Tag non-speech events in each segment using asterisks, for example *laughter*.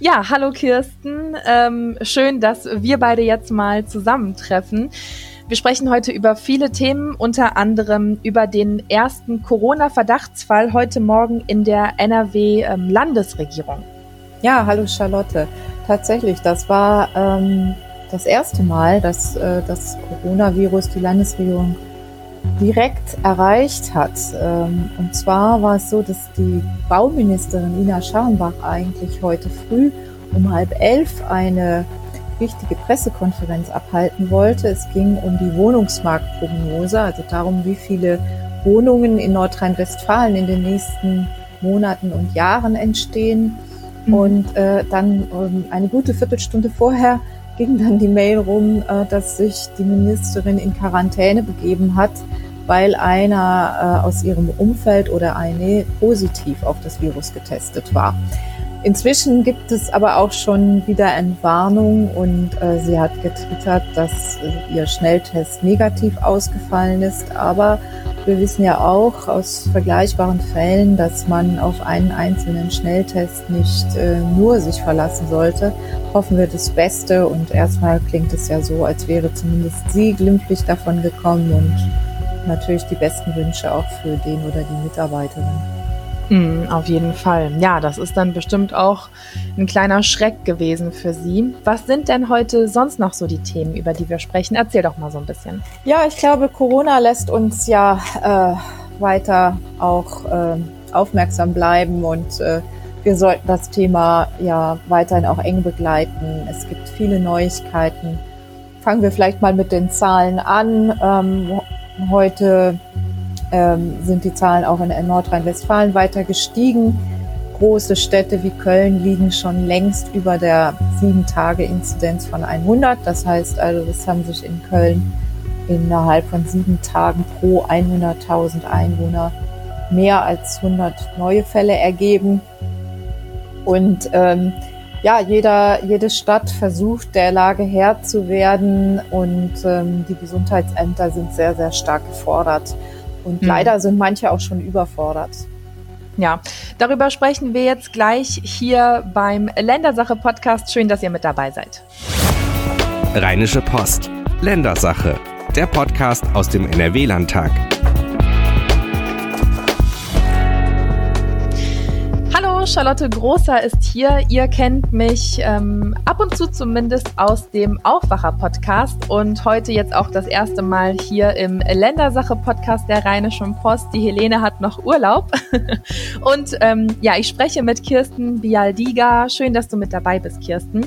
Ja, hallo Kirsten. Ähm, schön, dass wir beide jetzt mal zusammentreffen. Wir sprechen heute über viele Themen, unter anderem über den ersten Corona-Verdachtsfall heute Morgen in der NRW-Landesregierung. Ähm, ja, hallo Charlotte. Tatsächlich, das war ähm, das erste Mal, dass äh, das Coronavirus die Landesregierung direkt erreicht hat. Ähm, und zwar war es so, dass die Bauministerin Ina Scharnbach eigentlich heute früh um halb elf eine wichtige Pressekonferenz abhalten wollte. Es ging um die Wohnungsmarktprognose, also darum, wie viele Wohnungen in Nordrhein-Westfalen in den nächsten Monaten und Jahren entstehen. Mhm. Und äh, dann ähm, eine gute Viertelstunde vorher ging dann die Mail rum, äh, dass sich die Ministerin in Quarantäne begeben hat, weil einer äh, aus ihrem Umfeld oder eine positiv auf das Virus getestet war. Inzwischen gibt es aber auch schon wieder Entwarnung und äh, sie hat getwittert, dass ihr Schnelltest negativ ausgefallen ist. Aber wir wissen ja auch aus vergleichbaren Fällen, dass man auf einen einzelnen Schnelltest nicht äh, nur sich verlassen sollte. Hoffen wir das Beste und erstmal klingt es ja so, als wäre zumindest sie glimpflich davon gekommen und natürlich die besten Wünsche auch für den oder die Mitarbeiterin. Mm, auf jeden Fall. Ja, das ist dann bestimmt auch ein kleiner Schreck gewesen für Sie. Was sind denn heute sonst noch so die Themen, über die wir sprechen? Erzähl doch mal so ein bisschen. Ja, ich glaube, Corona lässt uns ja äh, weiter auch äh, aufmerksam bleiben und äh, wir sollten das Thema ja weiterhin auch eng begleiten. Es gibt viele Neuigkeiten. Fangen wir vielleicht mal mit den Zahlen an. Ähm, heute ähm, sind die Zahlen auch in Nordrhein-Westfalen weiter gestiegen. Große Städte wie Köln liegen schon längst über der 7-Tage-Inzidenz von 100. Das heißt also, es haben sich in Köln innerhalb von sieben Tagen pro 100.000 Einwohner mehr als 100 neue Fälle ergeben. Und ähm, ja, jeder, jede Stadt versucht, der Lage Herr zu werden und ähm, die Gesundheitsämter sind sehr, sehr stark gefordert. Und mhm. leider sind manche auch schon überfordert. Ja, darüber sprechen wir jetzt gleich hier beim Ländersache Podcast. Schön, dass ihr mit dabei seid. Rheinische Post. Ländersache. Der Podcast aus dem NRW-Landtag. Charlotte Großer ist hier. Ihr kennt mich ähm, ab und zu zumindest aus dem Aufwacher-Podcast und heute jetzt auch das erste Mal hier im Ländersache-Podcast der Rheinischen Post. Die Helene hat noch Urlaub. *laughs* und ähm, ja, ich spreche mit Kirsten Bialdiga. Schön, dass du mit dabei bist, Kirsten.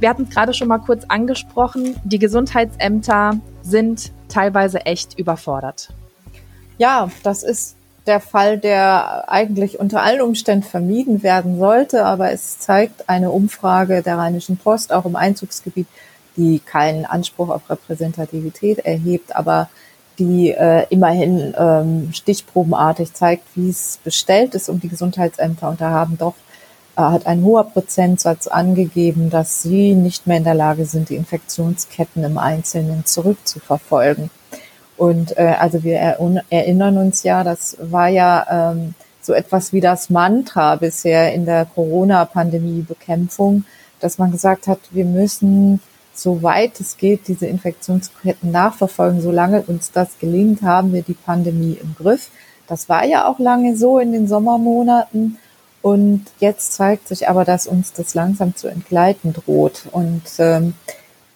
Wir hatten es gerade schon mal kurz angesprochen. Die Gesundheitsämter sind teilweise echt überfordert. Ja, das ist der Fall, der eigentlich unter allen Umständen vermieden werden sollte. Aber es zeigt eine Umfrage der Rheinischen Post, auch im Einzugsgebiet, die keinen Anspruch auf Repräsentativität erhebt, aber die äh, immerhin ähm, stichprobenartig zeigt, wie es bestellt ist um die Gesundheitsämter. Und da haben doch äh, hat ein hoher Prozentsatz angegeben, dass sie nicht mehr in der Lage sind, die Infektionsketten im Einzelnen zurückzuverfolgen. Und äh, also wir erinnern uns ja, das war ja ähm, so etwas wie das Mantra bisher in der Corona-Pandemie-Bekämpfung, dass man gesagt hat, wir müssen soweit es geht diese Infektionsketten nachverfolgen. Solange uns das gelingt, haben wir die Pandemie im Griff. Das war ja auch lange so in den Sommermonaten. Und jetzt zeigt sich aber, dass uns das langsam zu entgleiten droht. Und ähm,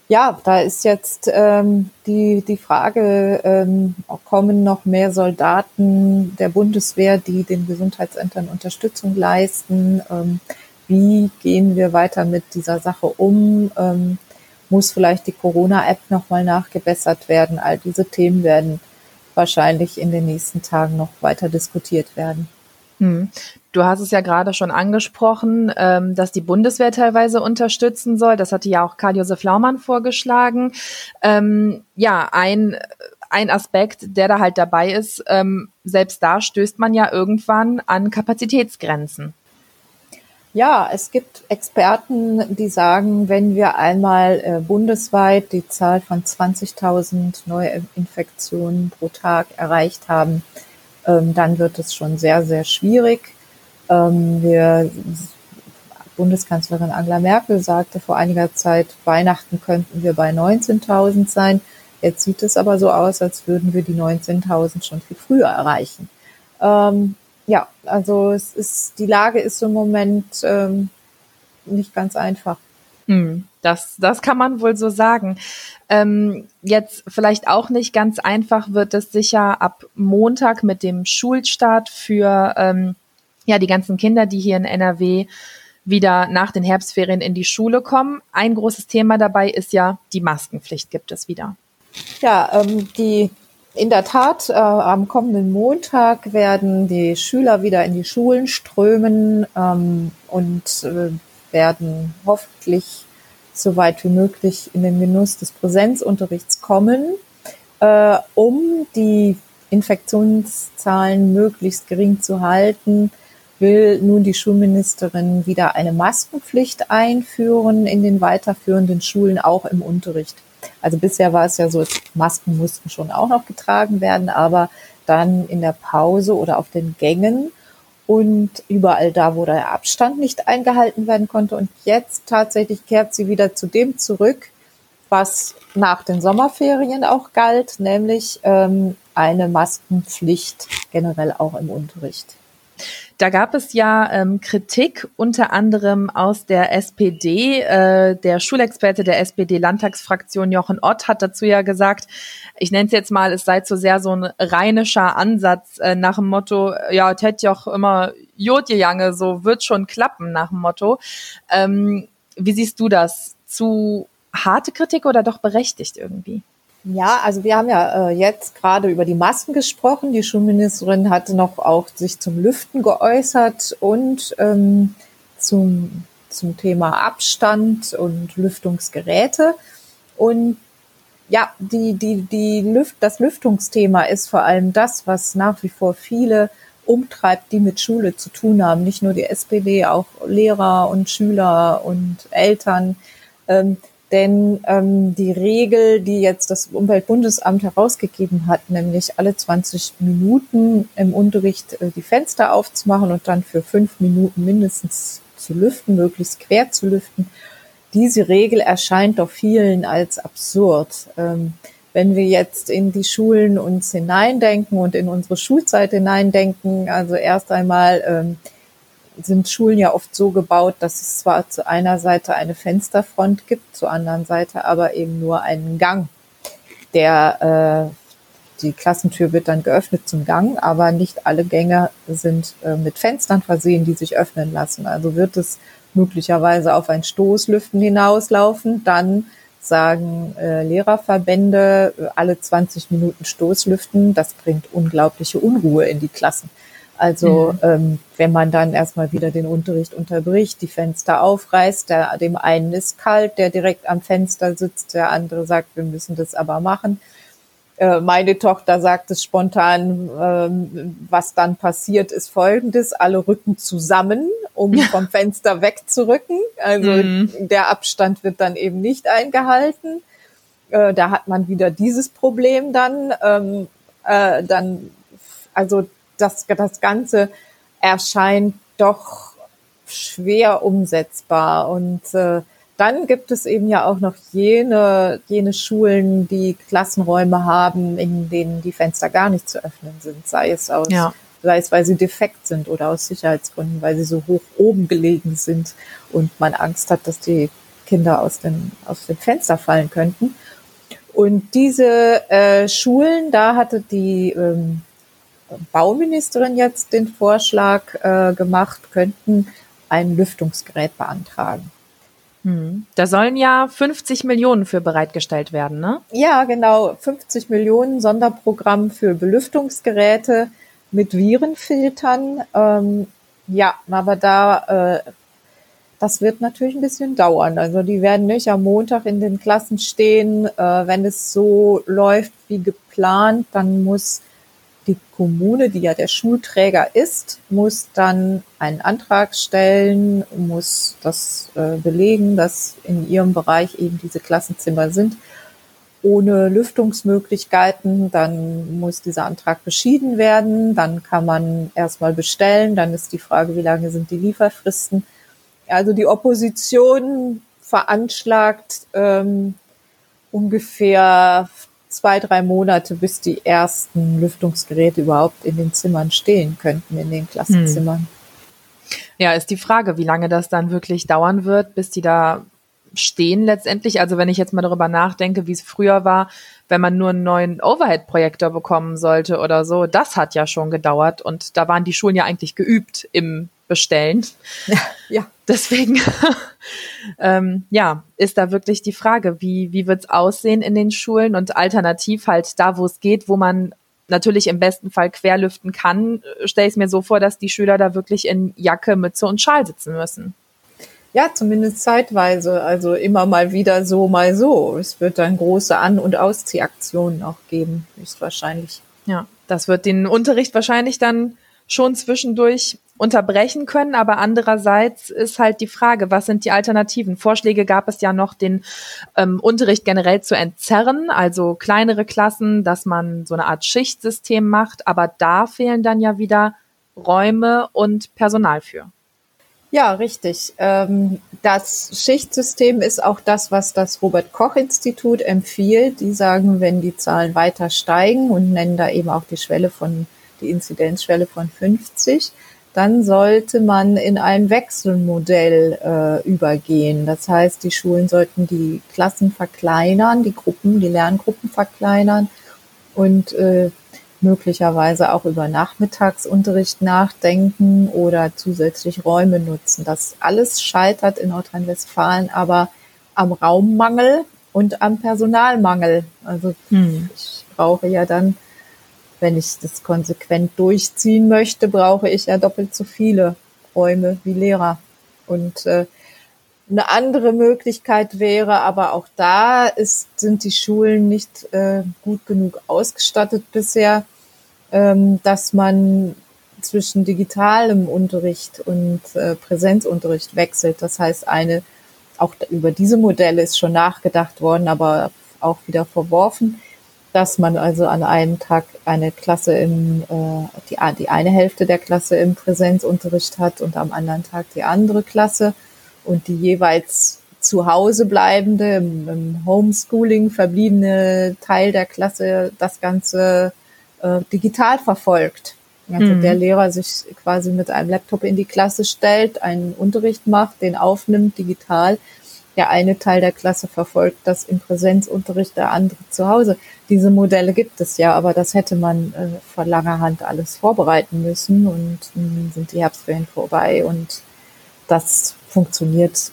ja, da ist jetzt ähm, die, die Frage, ähm, kommen noch mehr Soldaten der Bundeswehr, die den Gesundheitsämtern Unterstützung leisten? Ähm, wie gehen wir weiter mit dieser Sache um? Ähm, muss vielleicht die Corona-App nochmal nachgebessert werden? All diese Themen werden wahrscheinlich in den nächsten Tagen noch weiter diskutiert werden. Hm. Du hast es ja gerade schon angesprochen, ähm, dass die Bundeswehr teilweise unterstützen soll. Das hatte ja auch Karl-Josef Laumann vorgeschlagen. Ähm, ja, ein, ein Aspekt, der da halt dabei ist, ähm, selbst da stößt man ja irgendwann an Kapazitätsgrenzen. Ja, es gibt Experten, die sagen, wenn wir einmal äh, bundesweit die Zahl von 20.000 Neuinfektionen pro Tag erreicht haben, ähm, dann wird es schon sehr, sehr schwierig. Ähm, wir Bundeskanzlerin Angela Merkel sagte vor einiger Zeit, Weihnachten könnten wir bei 19.000 sein. Jetzt sieht es aber so aus, als würden wir die 19.000 schon viel früher erreichen. Ähm, ja, also es ist, die Lage ist im Moment ähm, nicht ganz einfach. Hm, das, das kann man wohl so sagen. Ähm, jetzt vielleicht auch nicht ganz einfach wird es sicher ab Montag mit dem Schulstart für ähm, ja die ganzen Kinder, die hier in NRW wieder nach den Herbstferien in die Schule kommen. Ein großes Thema dabei ist ja die Maskenpflicht gibt es wieder. Ja, ähm, die in der Tat, äh, am kommenden Montag werden die Schüler wieder in die Schulen strömen ähm, und äh, werden hoffentlich so weit wie möglich in den Genuss des Präsenzunterrichts kommen, äh, um die Infektionszahlen möglichst gering zu halten, will nun die Schulministerin wieder eine Maskenpflicht einführen in den weiterführenden Schulen, auch im Unterricht. Also bisher war es ja so, Masken mussten schon auch noch getragen werden, aber dann in der Pause oder auf den Gängen und überall da, wo der Abstand nicht eingehalten werden konnte. Und jetzt tatsächlich kehrt sie wieder zu dem zurück, was nach den Sommerferien auch galt, nämlich ähm, eine Maskenpflicht generell auch im Unterricht. Da gab es ja ähm, Kritik unter anderem aus der SPD. Äh, der Schulexperte der SPD-Landtagsfraktion Jochen Ott hat dazu ja gesagt, ich nenne es jetzt mal, es sei zu sehr so ein rheinischer Ansatz äh, nach dem Motto, ja, tät joch immer Jodje Jange, so wird schon klappen nach dem Motto. Ähm, wie siehst du das? Zu harte Kritik oder doch berechtigt irgendwie? Ja, also wir haben ja äh, jetzt gerade über die Masken gesprochen. Die Schulministerin hatte noch auch sich zum Lüften geäußert und ähm, zum, zum Thema Abstand und Lüftungsgeräte. Und ja, die, die, die Lüft, das Lüftungsthema ist vor allem das, was nach wie vor viele umtreibt, die mit Schule zu tun haben. Nicht nur die SPD, auch Lehrer und Schüler und Eltern. Ähm, denn ähm, die Regel, die jetzt das Umweltbundesamt herausgegeben hat, nämlich alle 20 Minuten im Unterricht äh, die Fenster aufzumachen und dann für fünf Minuten mindestens zu lüften, möglichst quer zu lüften, diese Regel erscheint doch vielen als absurd. Ähm, wenn wir jetzt in die Schulen uns hineindenken und in unsere Schulzeit hineindenken, also erst einmal ähm, sind Schulen ja oft so gebaut, dass es zwar zu einer Seite eine Fensterfront gibt, zur anderen Seite aber eben nur einen Gang. Der äh, die Klassentür wird dann geöffnet zum Gang, aber nicht alle Gänge sind äh, mit Fenstern versehen, die sich öffnen lassen. Also wird es möglicherweise auf ein Stoßlüften hinauslaufen, dann sagen äh, Lehrerverbände äh, alle 20 Minuten Stoßlüften. Das bringt unglaubliche Unruhe in die Klassen. Also mhm. ähm, wenn man dann erstmal wieder den Unterricht unterbricht, die Fenster aufreißt, der, dem einen ist kalt, der direkt am Fenster sitzt, der andere sagt, wir müssen das aber machen. Äh, meine Tochter sagt es spontan, ähm, was dann passiert, ist folgendes, alle rücken zusammen, um ja. vom Fenster wegzurücken. Also mhm. der Abstand wird dann eben nicht eingehalten. Äh, da hat man wieder dieses Problem dann. Ähm, äh, dann also das, das Ganze erscheint doch schwer umsetzbar. Und äh, dann gibt es eben ja auch noch jene, jene Schulen, die Klassenräume haben, in denen die Fenster gar nicht zu öffnen sind, sei es aus, ja. sei es, weil sie defekt sind oder aus Sicherheitsgründen, weil sie so hoch oben gelegen sind und man Angst hat, dass die Kinder aus dem, aus dem Fenster fallen könnten. Und diese äh, Schulen, da hatte die ähm, Bauministerin jetzt den Vorschlag äh, gemacht, könnten ein Lüftungsgerät beantragen. Hm. Da sollen ja 50 Millionen für bereitgestellt werden, ne? Ja, genau. 50 Millionen Sonderprogramm für Belüftungsgeräte mit Virenfiltern. Ähm, ja, aber da, äh, das wird natürlich ein bisschen dauern. Also die werden nicht am Montag in den Klassen stehen. Äh, wenn es so läuft wie geplant, dann muss die Kommune, die ja der Schulträger ist, muss dann einen Antrag stellen, muss das äh, belegen, dass in ihrem Bereich eben diese Klassenzimmer sind. Ohne Lüftungsmöglichkeiten, dann muss dieser Antrag beschieden werden, dann kann man erstmal bestellen, dann ist die Frage, wie lange sind die Lieferfristen. Also die Opposition veranschlagt ähm, ungefähr zwei, drei Monate, bis die ersten Lüftungsgeräte überhaupt in den Zimmern stehen könnten, in den Klassenzimmern. Hm. Ja, ist die Frage, wie lange das dann wirklich dauern wird, bis die da stehen letztendlich. Also wenn ich jetzt mal darüber nachdenke, wie es früher war, wenn man nur einen neuen Overhead-Projektor bekommen sollte oder so, das hat ja schon gedauert und da waren die Schulen ja eigentlich geübt im Bestellen. Ja. *laughs* ja. Deswegen, *laughs* ähm, ja, ist da wirklich die Frage, wie, wie wird's aussehen in den Schulen und alternativ halt da, wo es geht, wo man natürlich im besten Fall querlüften kann, stelle ich mir so vor, dass die Schüler da wirklich in Jacke, Mütze und Schal sitzen müssen. Ja, zumindest zeitweise. Also immer mal wieder so, mal so. Es wird dann große An- und Ausziehaktionen auch geben, höchstwahrscheinlich. Ja, das wird den Unterricht wahrscheinlich dann schon zwischendurch unterbrechen können, aber andererseits ist halt die Frage, was sind die Alternativen? Vorschläge gab es ja noch, den ähm, Unterricht generell zu entzerren, also kleinere Klassen, dass man so eine Art Schichtsystem macht, aber da fehlen dann ja wieder Räume und Personal für. Ja, richtig. Ähm, das Schichtsystem ist auch das, was das Robert Koch Institut empfiehlt. Die sagen, wenn die Zahlen weiter steigen und nennen da eben auch die Schwelle von, die Inzidenzschwelle von 50, dann sollte man in ein Wechselmodell äh, übergehen. Das heißt, die Schulen sollten die Klassen verkleinern, die Gruppen, die Lerngruppen verkleinern und äh, möglicherweise auch über Nachmittagsunterricht nachdenken oder zusätzlich Räume nutzen. Das alles scheitert in Nordrhein-Westfalen aber am Raummangel und am Personalmangel. Also hm. ich brauche ja dann, wenn ich das konsequent durchziehen möchte, brauche ich ja doppelt so viele Räume wie Lehrer. Und äh, eine andere Möglichkeit wäre, aber auch da ist, sind die Schulen nicht äh, gut genug ausgestattet bisher, ähm, dass man zwischen digitalem Unterricht und äh, Präsenzunterricht wechselt. Das heißt, eine, auch über diese Modelle ist schon nachgedacht worden, aber auch wieder verworfen, dass man also an einem Tag eine Klasse im, äh, die, die eine Hälfte der Klasse im Präsenzunterricht hat und am anderen Tag die andere Klasse und die jeweils zu Hause bleibende, im, im Homeschooling verbliebene Teil der Klasse das Ganze äh, digital verfolgt. Also mhm. der Lehrer sich quasi mit einem Laptop in die Klasse stellt, einen Unterricht macht, den aufnimmt digital. Der eine Teil der Klasse verfolgt das im Präsenzunterricht, der andere zu Hause. Diese Modelle gibt es ja, aber das hätte man äh, vor langer Hand alles vorbereiten müssen und nun sind die Herbstferien vorbei und das funktioniert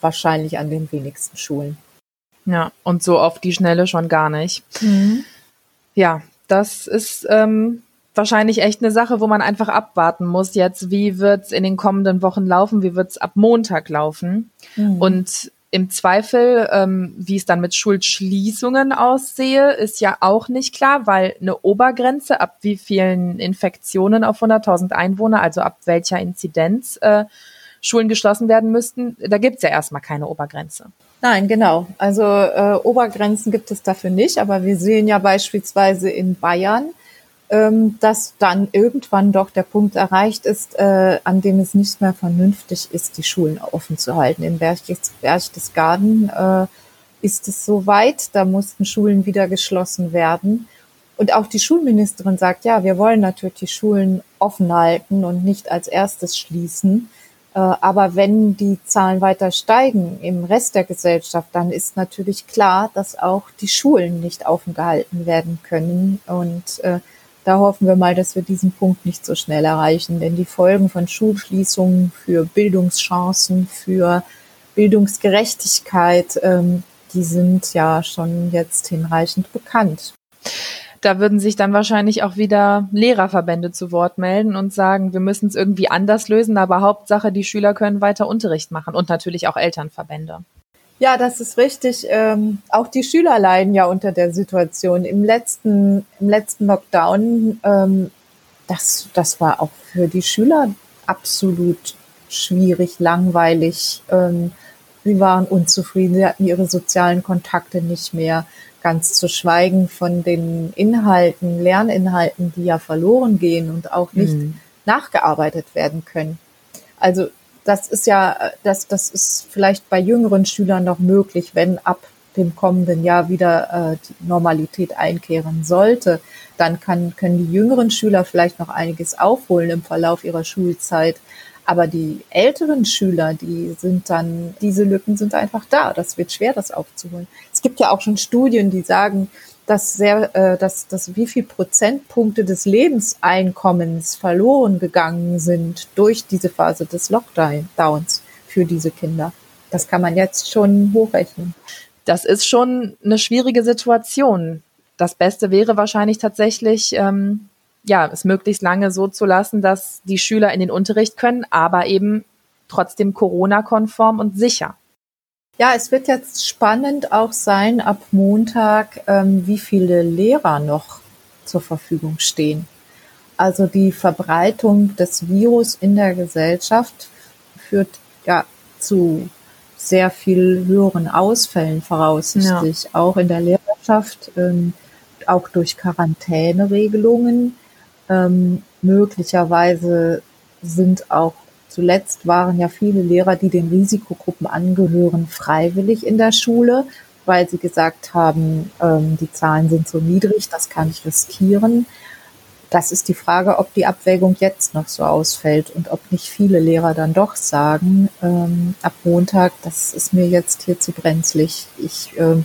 wahrscheinlich an den wenigsten Schulen. Ja, und so auf die Schnelle schon gar nicht. Mhm. Ja, das ist ähm, wahrscheinlich echt eine Sache, wo man einfach abwarten muss jetzt, wie wird's in den kommenden Wochen laufen, wie wird's ab Montag laufen. Mhm. Und im Zweifel, ähm, wie es dann mit Schulschließungen aussehe, ist ja auch nicht klar, weil eine Obergrenze, ab wie vielen Infektionen auf 100.000 Einwohner, also ab welcher Inzidenz äh, Schulen geschlossen werden müssten, da gibt's ja erstmal keine Obergrenze. Nein, genau. Also äh, Obergrenzen gibt es dafür nicht, aber wir sehen ja beispielsweise in Bayern, ähm, dass dann irgendwann doch der Punkt erreicht ist, äh, an dem es nicht mehr vernünftig ist, die Schulen offen zu halten. In Berchtesgaden äh, ist es soweit, da mussten Schulen wieder geschlossen werden. Und auch die Schulministerin sagt, ja, wir wollen natürlich die Schulen offen halten und nicht als erstes schließen. Äh, aber wenn die Zahlen weiter steigen im Rest der Gesellschaft, dann ist natürlich klar, dass auch die Schulen nicht offen gehalten werden können. Und äh, da hoffen wir mal, dass wir diesen Punkt nicht so schnell erreichen. Denn die Folgen von Schulschließungen für Bildungschancen, für Bildungsgerechtigkeit, ähm, die sind ja schon jetzt hinreichend bekannt da würden sich dann wahrscheinlich auch wieder Lehrerverbände zu Wort melden und sagen, wir müssen es irgendwie anders lösen, aber Hauptsache, die Schüler können weiter Unterricht machen und natürlich auch Elternverbände. Ja, das ist richtig. Ähm, auch die Schüler leiden ja unter der Situation. Im letzten, im letzten Lockdown, ähm, das, das war auch für die Schüler absolut schwierig, langweilig. Ähm, sie waren unzufrieden, sie hatten ihre sozialen Kontakte nicht mehr ganz zu schweigen von den Inhalten, Lerninhalten, die ja verloren gehen und auch nicht mhm. nachgearbeitet werden können. Also das ist ja, das, das ist vielleicht bei jüngeren Schülern noch möglich, wenn ab dem kommenden Jahr wieder äh, die Normalität einkehren sollte, dann kann, können die jüngeren Schüler vielleicht noch einiges aufholen im Verlauf ihrer Schulzeit. Aber die älteren Schüler, die sind dann, diese Lücken sind einfach da. Das wird schwer, das aufzuholen. Es gibt ja auch schon Studien, die sagen, dass sehr, äh, dass, dass wie viel Prozentpunkte des Lebenseinkommens verloren gegangen sind durch diese Phase des Lockdowns für diese Kinder. Das kann man jetzt schon hochrechnen. Das ist schon eine schwierige Situation. Das Beste wäre wahrscheinlich tatsächlich, ähm, ja, es möglichst lange so zu lassen, dass die Schüler in den Unterricht können, aber eben trotzdem Corona-konform und sicher. Ja, es wird jetzt spannend auch sein ab Montag, ähm, wie viele Lehrer noch zur Verfügung stehen. Also die Verbreitung des Virus in der Gesellschaft führt ja zu sehr viel höheren Ausfällen voraussichtlich, ja. auch in der Lehrerschaft, ähm, auch durch Quarantäneregelungen. Ähm, möglicherweise sind auch Zuletzt waren ja viele Lehrer, die den Risikogruppen angehören, freiwillig in der Schule, weil sie gesagt haben, ähm, die Zahlen sind so niedrig, das kann ich riskieren. Das ist die Frage, ob die Abwägung jetzt noch so ausfällt und ob nicht viele Lehrer dann doch sagen, ähm, ab Montag, das ist mir jetzt hier zu brenzlig. Ich ähm,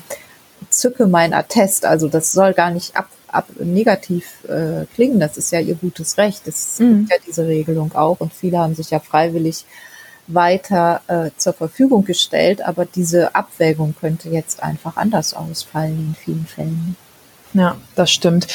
zücke mein Attest, also das soll gar nicht ab ab, negativ äh, klingen. Das ist ja ihr gutes Recht. Es mhm. gibt ja diese Regelung auch und viele haben sich ja freiwillig weiter äh, zur Verfügung gestellt, aber diese Abwägung könnte jetzt einfach anders ausfallen in vielen Fällen. Ja, das stimmt.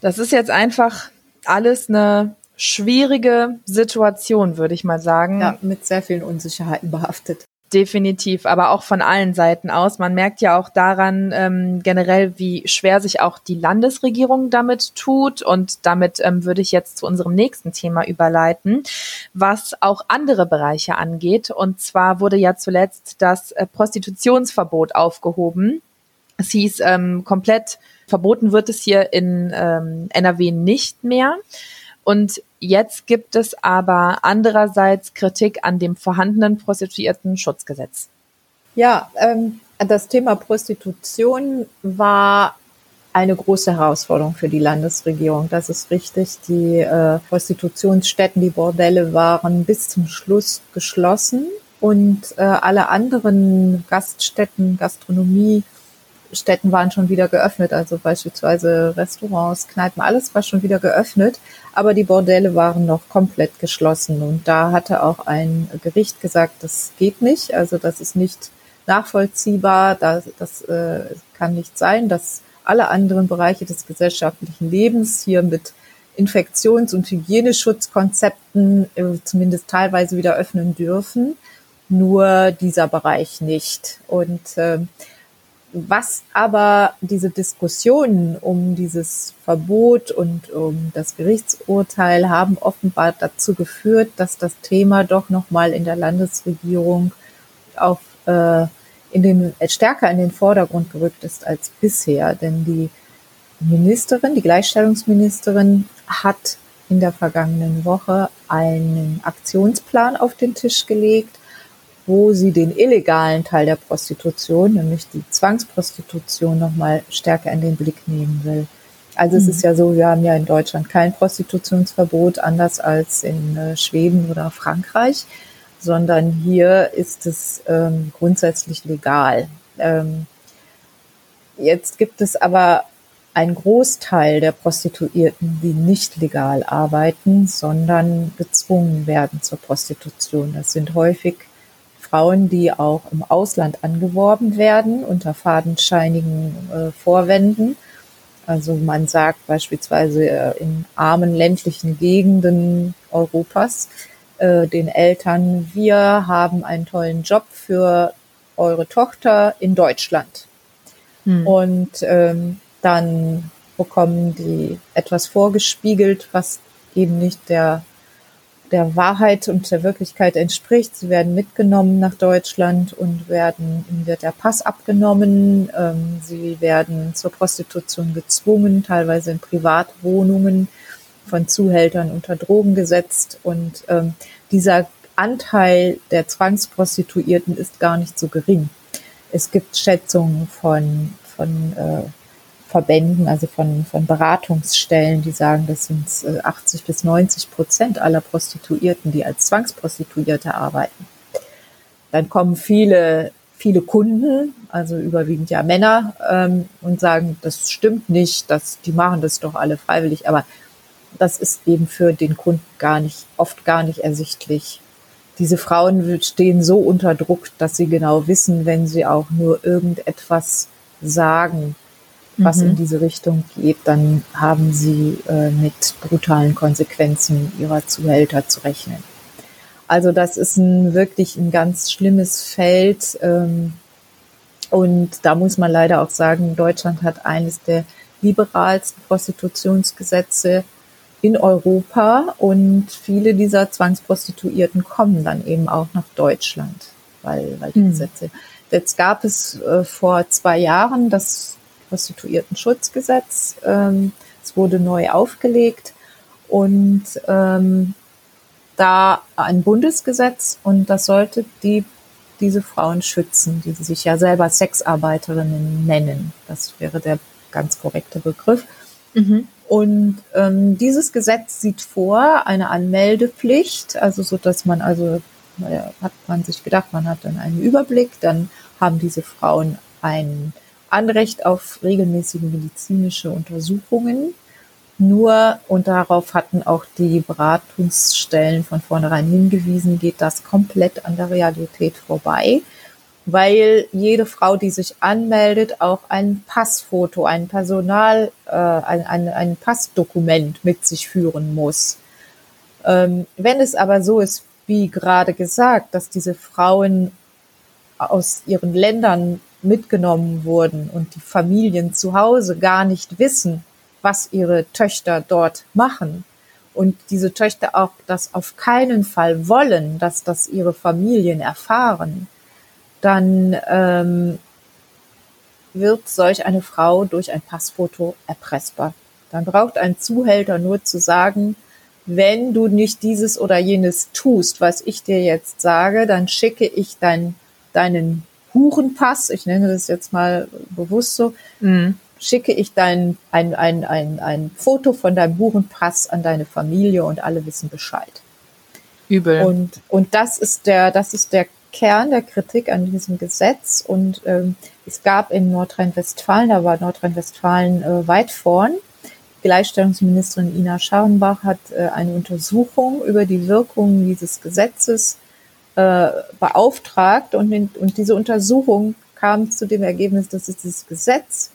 Das ist jetzt einfach alles eine schwierige Situation, würde ich mal sagen. Ja, mit sehr vielen Unsicherheiten behaftet. Definitiv, aber auch von allen Seiten aus. Man merkt ja auch daran ähm, generell, wie schwer sich auch die Landesregierung damit tut. Und damit ähm, würde ich jetzt zu unserem nächsten Thema überleiten, was auch andere Bereiche angeht. Und zwar wurde ja zuletzt das äh, Prostitutionsverbot aufgehoben. Es hieß ähm, komplett verboten wird es hier in ähm, NRW nicht mehr. Und jetzt gibt es aber andererseits Kritik an dem vorhandenen Prostituierten-Schutzgesetz. Ja, ähm, das Thema Prostitution war eine große Herausforderung für die Landesregierung. Das ist richtig. Die äh, Prostitutionsstätten, die Bordelle waren bis zum Schluss geschlossen und äh, alle anderen Gaststätten, Gastronomie, Städten waren schon wieder geöffnet, also beispielsweise Restaurants, Kneipen, alles war schon wieder geöffnet, aber die Bordelle waren noch komplett geschlossen. Und da hatte auch ein Gericht gesagt, das geht nicht, also das ist nicht nachvollziehbar, das, das äh, kann nicht sein, dass alle anderen Bereiche des gesellschaftlichen Lebens hier mit Infektions- und Hygieneschutzkonzepten äh, zumindest teilweise wieder öffnen dürfen, nur dieser Bereich nicht. Und äh, was aber diese Diskussionen um dieses Verbot und um das Gerichtsurteil haben offenbar dazu geführt, dass das Thema doch nochmal in der Landesregierung auf, äh, in den, stärker in den Vordergrund gerückt ist als bisher. Denn die Ministerin, die Gleichstellungsministerin hat in der vergangenen Woche einen Aktionsplan auf den Tisch gelegt, wo sie den illegalen Teil der Prostitution, nämlich die Zwangsprostitution, nochmal stärker in den Blick nehmen will. Also mhm. es ist ja so, wir haben ja in Deutschland kein Prostitutionsverbot, anders als in äh, Schweden oder Frankreich, sondern hier ist es ähm, grundsätzlich legal. Ähm, jetzt gibt es aber einen Großteil der Prostituierten, die nicht legal arbeiten, sondern gezwungen werden zur Prostitution. Das sind häufig Frauen, die auch im Ausland angeworben werden unter fadenscheinigen äh, Vorwänden. Also man sagt beispielsweise äh, in armen ländlichen Gegenden Europas äh, den Eltern, wir haben einen tollen Job für eure Tochter in Deutschland. Hm. Und ähm, dann bekommen die etwas vorgespiegelt, was eben nicht der der Wahrheit und der Wirklichkeit entspricht. Sie werden mitgenommen nach Deutschland und werden, ihnen wird der Pass abgenommen. Ähm, sie werden zur Prostitution gezwungen, teilweise in Privatwohnungen von Zuhältern unter Drogen gesetzt. Und ähm, dieser Anteil der Zwangsprostituierten ist gar nicht so gering. Es gibt Schätzungen von, von äh, Verbänden, also von, von Beratungsstellen, die sagen, das sind 80 äh, bis 90 Prozent aller Prostituierten, die als Zwangsprostituierte arbeiten. Dann kommen viele, viele Kunden, also überwiegend ja Männer, ähm, und sagen, das stimmt nicht, das, die machen das doch alle freiwillig, aber das ist eben für den Kunden gar nicht, oft gar nicht ersichtlich. Diese Frauen stehen so unter Druck, dass sie genau wissen, wenn sie auch nur irgendetwas sagen, was mhm. in diese Richtung geht, dann haben sie äh, mit brutalen Konsequenzen ihrer Zuhälter zu rechnen. Also das ist ein wirklich ein ganz schlimmes Feld. Ähm, und da muss man leider auch sagen, Deutschland hat eines der liberalsten Prostitutionsgesetze in Europa und viele dieser Zwangsprostituierten kommen dann eben auch nach Deutschland, weil, weil die mhm. Gesetze. Jetzt gab es äh, vor zwei Jahren das Prostituiertenschutzgesetz. Ähm, es wurde neu aufgelegt und ähm, da ein Bundesgesetz und das sollte die diese Frauen schützen, die sich ja selber Sexarbeiterinnen nennen. Das wäre der ganz korrekte Begriff. Mhm. Und ähm, dieses Gesetz sieht vor eine Anmeldepflicht, also so, dass man also hat man sich gedacht, man hat dann einen Überblick, dann haben diese Frauen ein Anrecht auf regelmäßige medizinische Untersuchungen. Nur, und darauf hatten auch die Beratungsstellen von vornherein hingewiesen, geht das komplett an der Realität vorbei, weil jede Frau, die sich anmeldet, auch ein Passfoto, ein Personal, äh, ein, ein, ein Passdokument mit sich führen muss. Ähm, wenn es aber so ist, wie gerade gesagt, dass diese Frauen aus ihren Ländern mitgenommen wurden und die Familien zu Hause gar nicht wissen, was ihre Töchter dort machen und diese Töchter auch das auf keinen Fall wollen, dass das ihre Familien erfahren, dann ähm, wird solch eine Frau durch ein Passfoto erpressbar. Dann braucht ein Zuhälter nur zu sagen, wenn du nicht dieses oder jenes tust, was ich dir jetzt sage, dann schicke ich dein, deinen Hurenpass, ich nenne das jetzt mal bewusst so, mhm. schicke ich dein, ein, ein, ein, ein Foto von deinem Hurenpass an deine Familie und alle wissen Bescheid. Übel. Und, und das ist der, das ist der Kern der Kritik an diesem Gesetz. Und ähm, es gab in Nordrhein-Westfalen, da war Nordrhein-Westfalen äh, weit vorn, Gleichstellungsministerin Ina Scharrenbach hat äh, eine Untersuchung über die Wirkungen dieses Gesetzes äh, beauftragt und, in, und diese Untersuchung kam zu dem Ergebnis, dass dieses Gesetz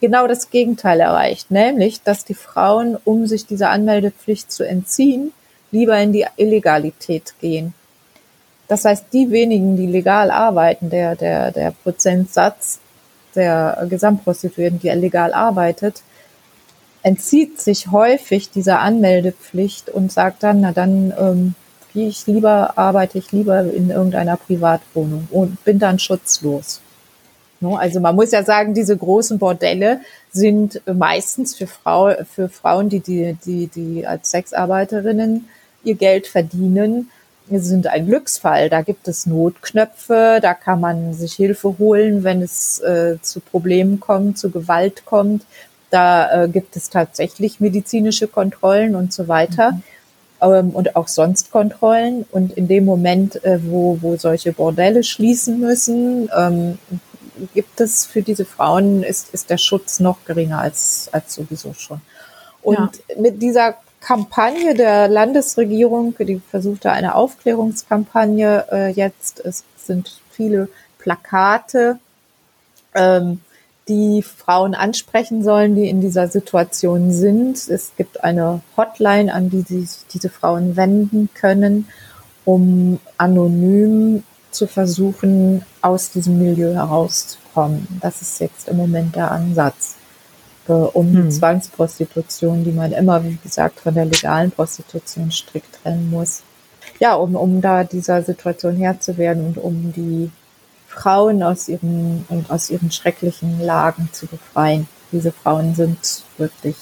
genau das Gegenteil erreicht, nämlich, dass die Frauen, um sich dieser Anmeldepflicht zu entziehen, lieber in die Illegalität gehen. Das heißt, die wenigen, die legal arbeiten, der, der, der Prozentsatz der Gesamtprostituierten, die legal arbeitet, entzieht sich häufig dieser Anmeldepflicht und sagt dann, na dann ähm, gehe ich lieber, arbeite ich lieber in irgendeiner Privatwohnung und bin dann schutzlos. Also man muss ja sagen, diese großen Bordelle sind meistens für, Frau, für Frauen, die, die, die, die als Sexarbeiterinnen ihr Geld verdienen, sind ein Glücksfall. Da gibt es Notknöpfe, da kann man sich Hilfe holen, wenn es äh, zu Problemen kommt, zu Gewalt kommt. Da äh, gibt es tatsächlich medizinische Kontrollen und so weiter. Mhm ähm, und auch sonst Kontrollen. Und in dem Moment, äh, wo, wo solche Bordelle schließen müssen, ähm, gibt es für diese Frauen, ist, ist der Schutz noch geringer als, als sowieso schon. Und ja. mit dieser Kampagne der Landesregierung, die versuchte eine Aufklärungskampagne äh, jetzt, es sind viele Plakate, ähm, die Frauen ansprechen sollen, die in dieser Situation sind. Es gibt eine Hotline, an die sich diese Frauen wenden können, um anonym zu versuchen, aus diesem Milieu herauszukommen. Das ist jetzt im Moment der Ansatz, äh, um hm. Zwangsprostitution, die man immer, wie gesagt, von der legalen Prostitution strikt trennen muss. Ja, um, um da dieser Situation Herr zu werden und um die Frauen aus ihren, aus ihren schrecklichen Lagen zu befreien. Diese Frauen sind wirklich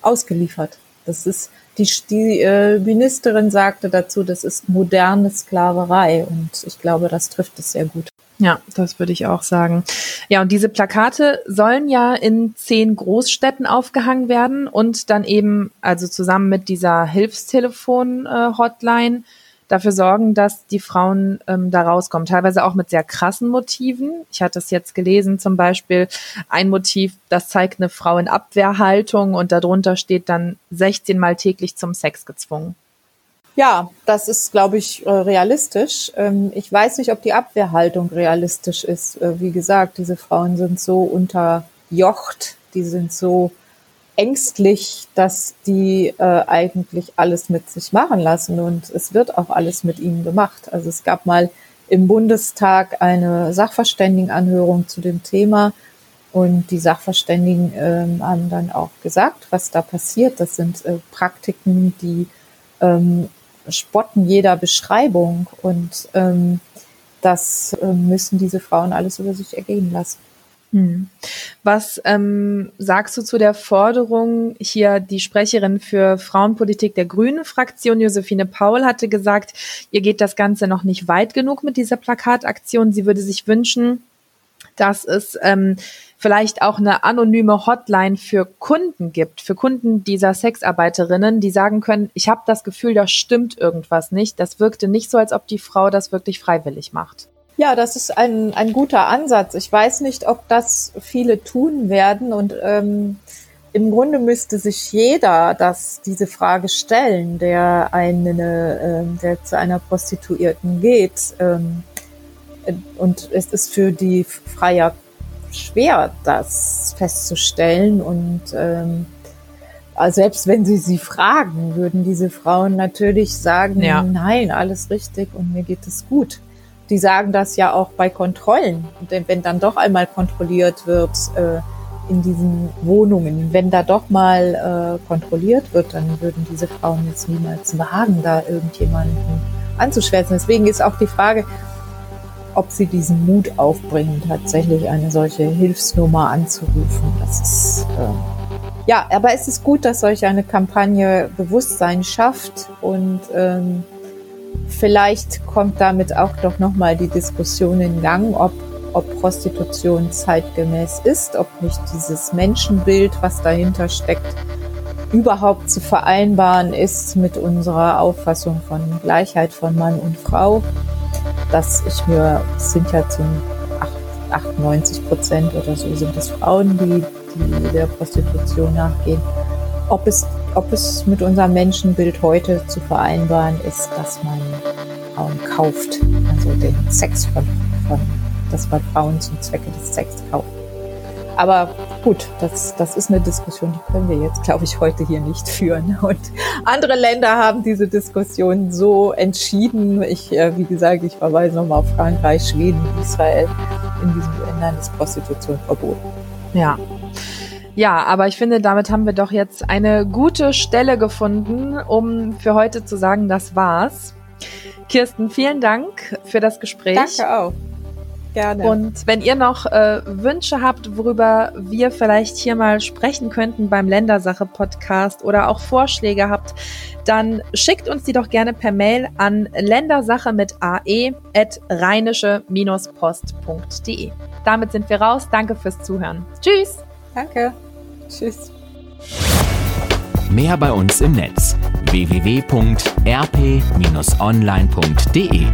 ausgeliefert. Das ist, die, die äh, Ministerin sagte dazu, das ist moderne Sklaverei und ich glaube, das trifft es sehr gut. Ja, das würde ich auch sagen. Ja, und diese Plakate sollen ja in zehn Großstädten aufgehangen werden und dann eben, also zusammen mit dieser Hilfstelefon-Hotline, äh, dafür sorgen, dass die Frauen ähm, da rauskommen. Teilweise auch mit sehr krassen Motiven. Ich hatte es jetzt gelesen, zum Beispiel ein Motiv, das zeigt eine Frau in Abwehrhaltung und darunter steht dann 16 Mal täglich zum Sex gezwungen. Ja, das ist, glaube ich, äh, realistisch. Ähm, ich weiß nicht, ob die Abwehrhaltung realistisch ist. Äh, wie gesagt, diese Frauen sind so unterjocht, die sind so ängstlich, dass die äh, eigentlich alles mit sich machen lassen und es wird auch alles mit ihnen gemacht. Also es gab mal im Bundestag eine Sachverständigenanhörung zu dem Thema und die Sachverständigen ähm, haben dann auch gesagt, was da passiert. Das sind äh, Praktiken, die ähm, spotten jeder Beschreibung und ähm, das äh, müssen diese Frauen alles über sich ergehen lassen. Hm. Was ähm, sagst du zu der Forderung? Hier die Sprecherin für Frauenpolitik der Grünen Fraktion, Josephine Paul, hatte gesagt, ihr geht das Ganze noch nicht weit genug mit dieser Plakataktion. Sie würde sich wünschen, dass es ähm, vielleicht auch eine anonyme Hotline für Kunden gibt, für Kunden dieser Sexarbeiterinnen, die sagen können, ich habe das Gefühl, da stimmt irgendwas nicht. Das wirkte nicht so, als ob die Frau das wirklich freiwillig macht. Ja, das ist ein, ein guter Ansatz. Ich weiß nicht, ob das viele tun werden und ähm, im Grunde müsste sich jeder das, diese Frage stellen, der eine, äh, der zu einer Prostituierten geht. Ähm, und es ist für die Freier schwer, das festzustellen. Und ähm, selbst wenn sie sie fragen, würden diese Frauen natürlich sagen, ja. nein, alles richtig und mir geht es gut die sagen das ja auch bei Kontrollen. Und wenn dann doch einmal kontrolliert wird äh, in diesen Wohnungen, wenn da doch mal äh, kontrolliert wird, dann würden diese Frauen jetzt niemals wagen, da irgendjemanden anzuschwärzen. Deswegen ist auch die Frage, ob sie diesen Mut aufbringen, tatsächlich eine solche Hilfsnummer anzurufen. Das ist äh, ja, aber es ist gut, dass solch eine Kampagne Bewusstsein schafft und ähm, Vielleicht kommt damit auch doch nochmal die Diskussion in Gang, ob, ob Prostitution zeitgemäß ist, ob nicht dieses Menschenbild, was dahinter steckt, überhaupt zu vereinbaren ist mit unserer Auffassung von Gleichheit von Mann und Frau. Dass ich mir, sind ja zum 98 Prozent oder so sind es Frauen, die, die der Prostitution nachgehen. Ob es ob es mit unserem Menschenbild heute zu vereinbaren ist, dass man Frauen kauft, also den Sex von, von dass man Frauen zum Zwecke des Sex kauft. Aber gut, das, das ist eine Diskussion, die können wir jetzt, glaube ich, heute hier nicht führen. Und andere Länder haben diese Diskussion so entschieden. Ich, äh, wie gesagt, ich verweise nochmal auf Frankreich, Schweden, Israel. In diesen Ländern ist Prostitution verboten. Ja, ja, aber ich finde, damit haben wir doch jetzt eine gute Stelle gefunden, um für heute zu sagen, das war's. Kirsten, vielen Dank für das Gespräch. Danke auch. Gerne. Und wenn ihr noch äh, Wünsche habt, worüber wir vielleicht hier mal sprechen könnten beim Ländersache-Podcast oder auch Vorschläge habt, dann schickt uns die doch gerne per Mail an ländersache mit ae at rheinische-post.de. Damit sind wir raus. Danke fürs Zuhören. Tschüss! Danke. Tschüss. Mehr bei uns im Netz www.rp-online.de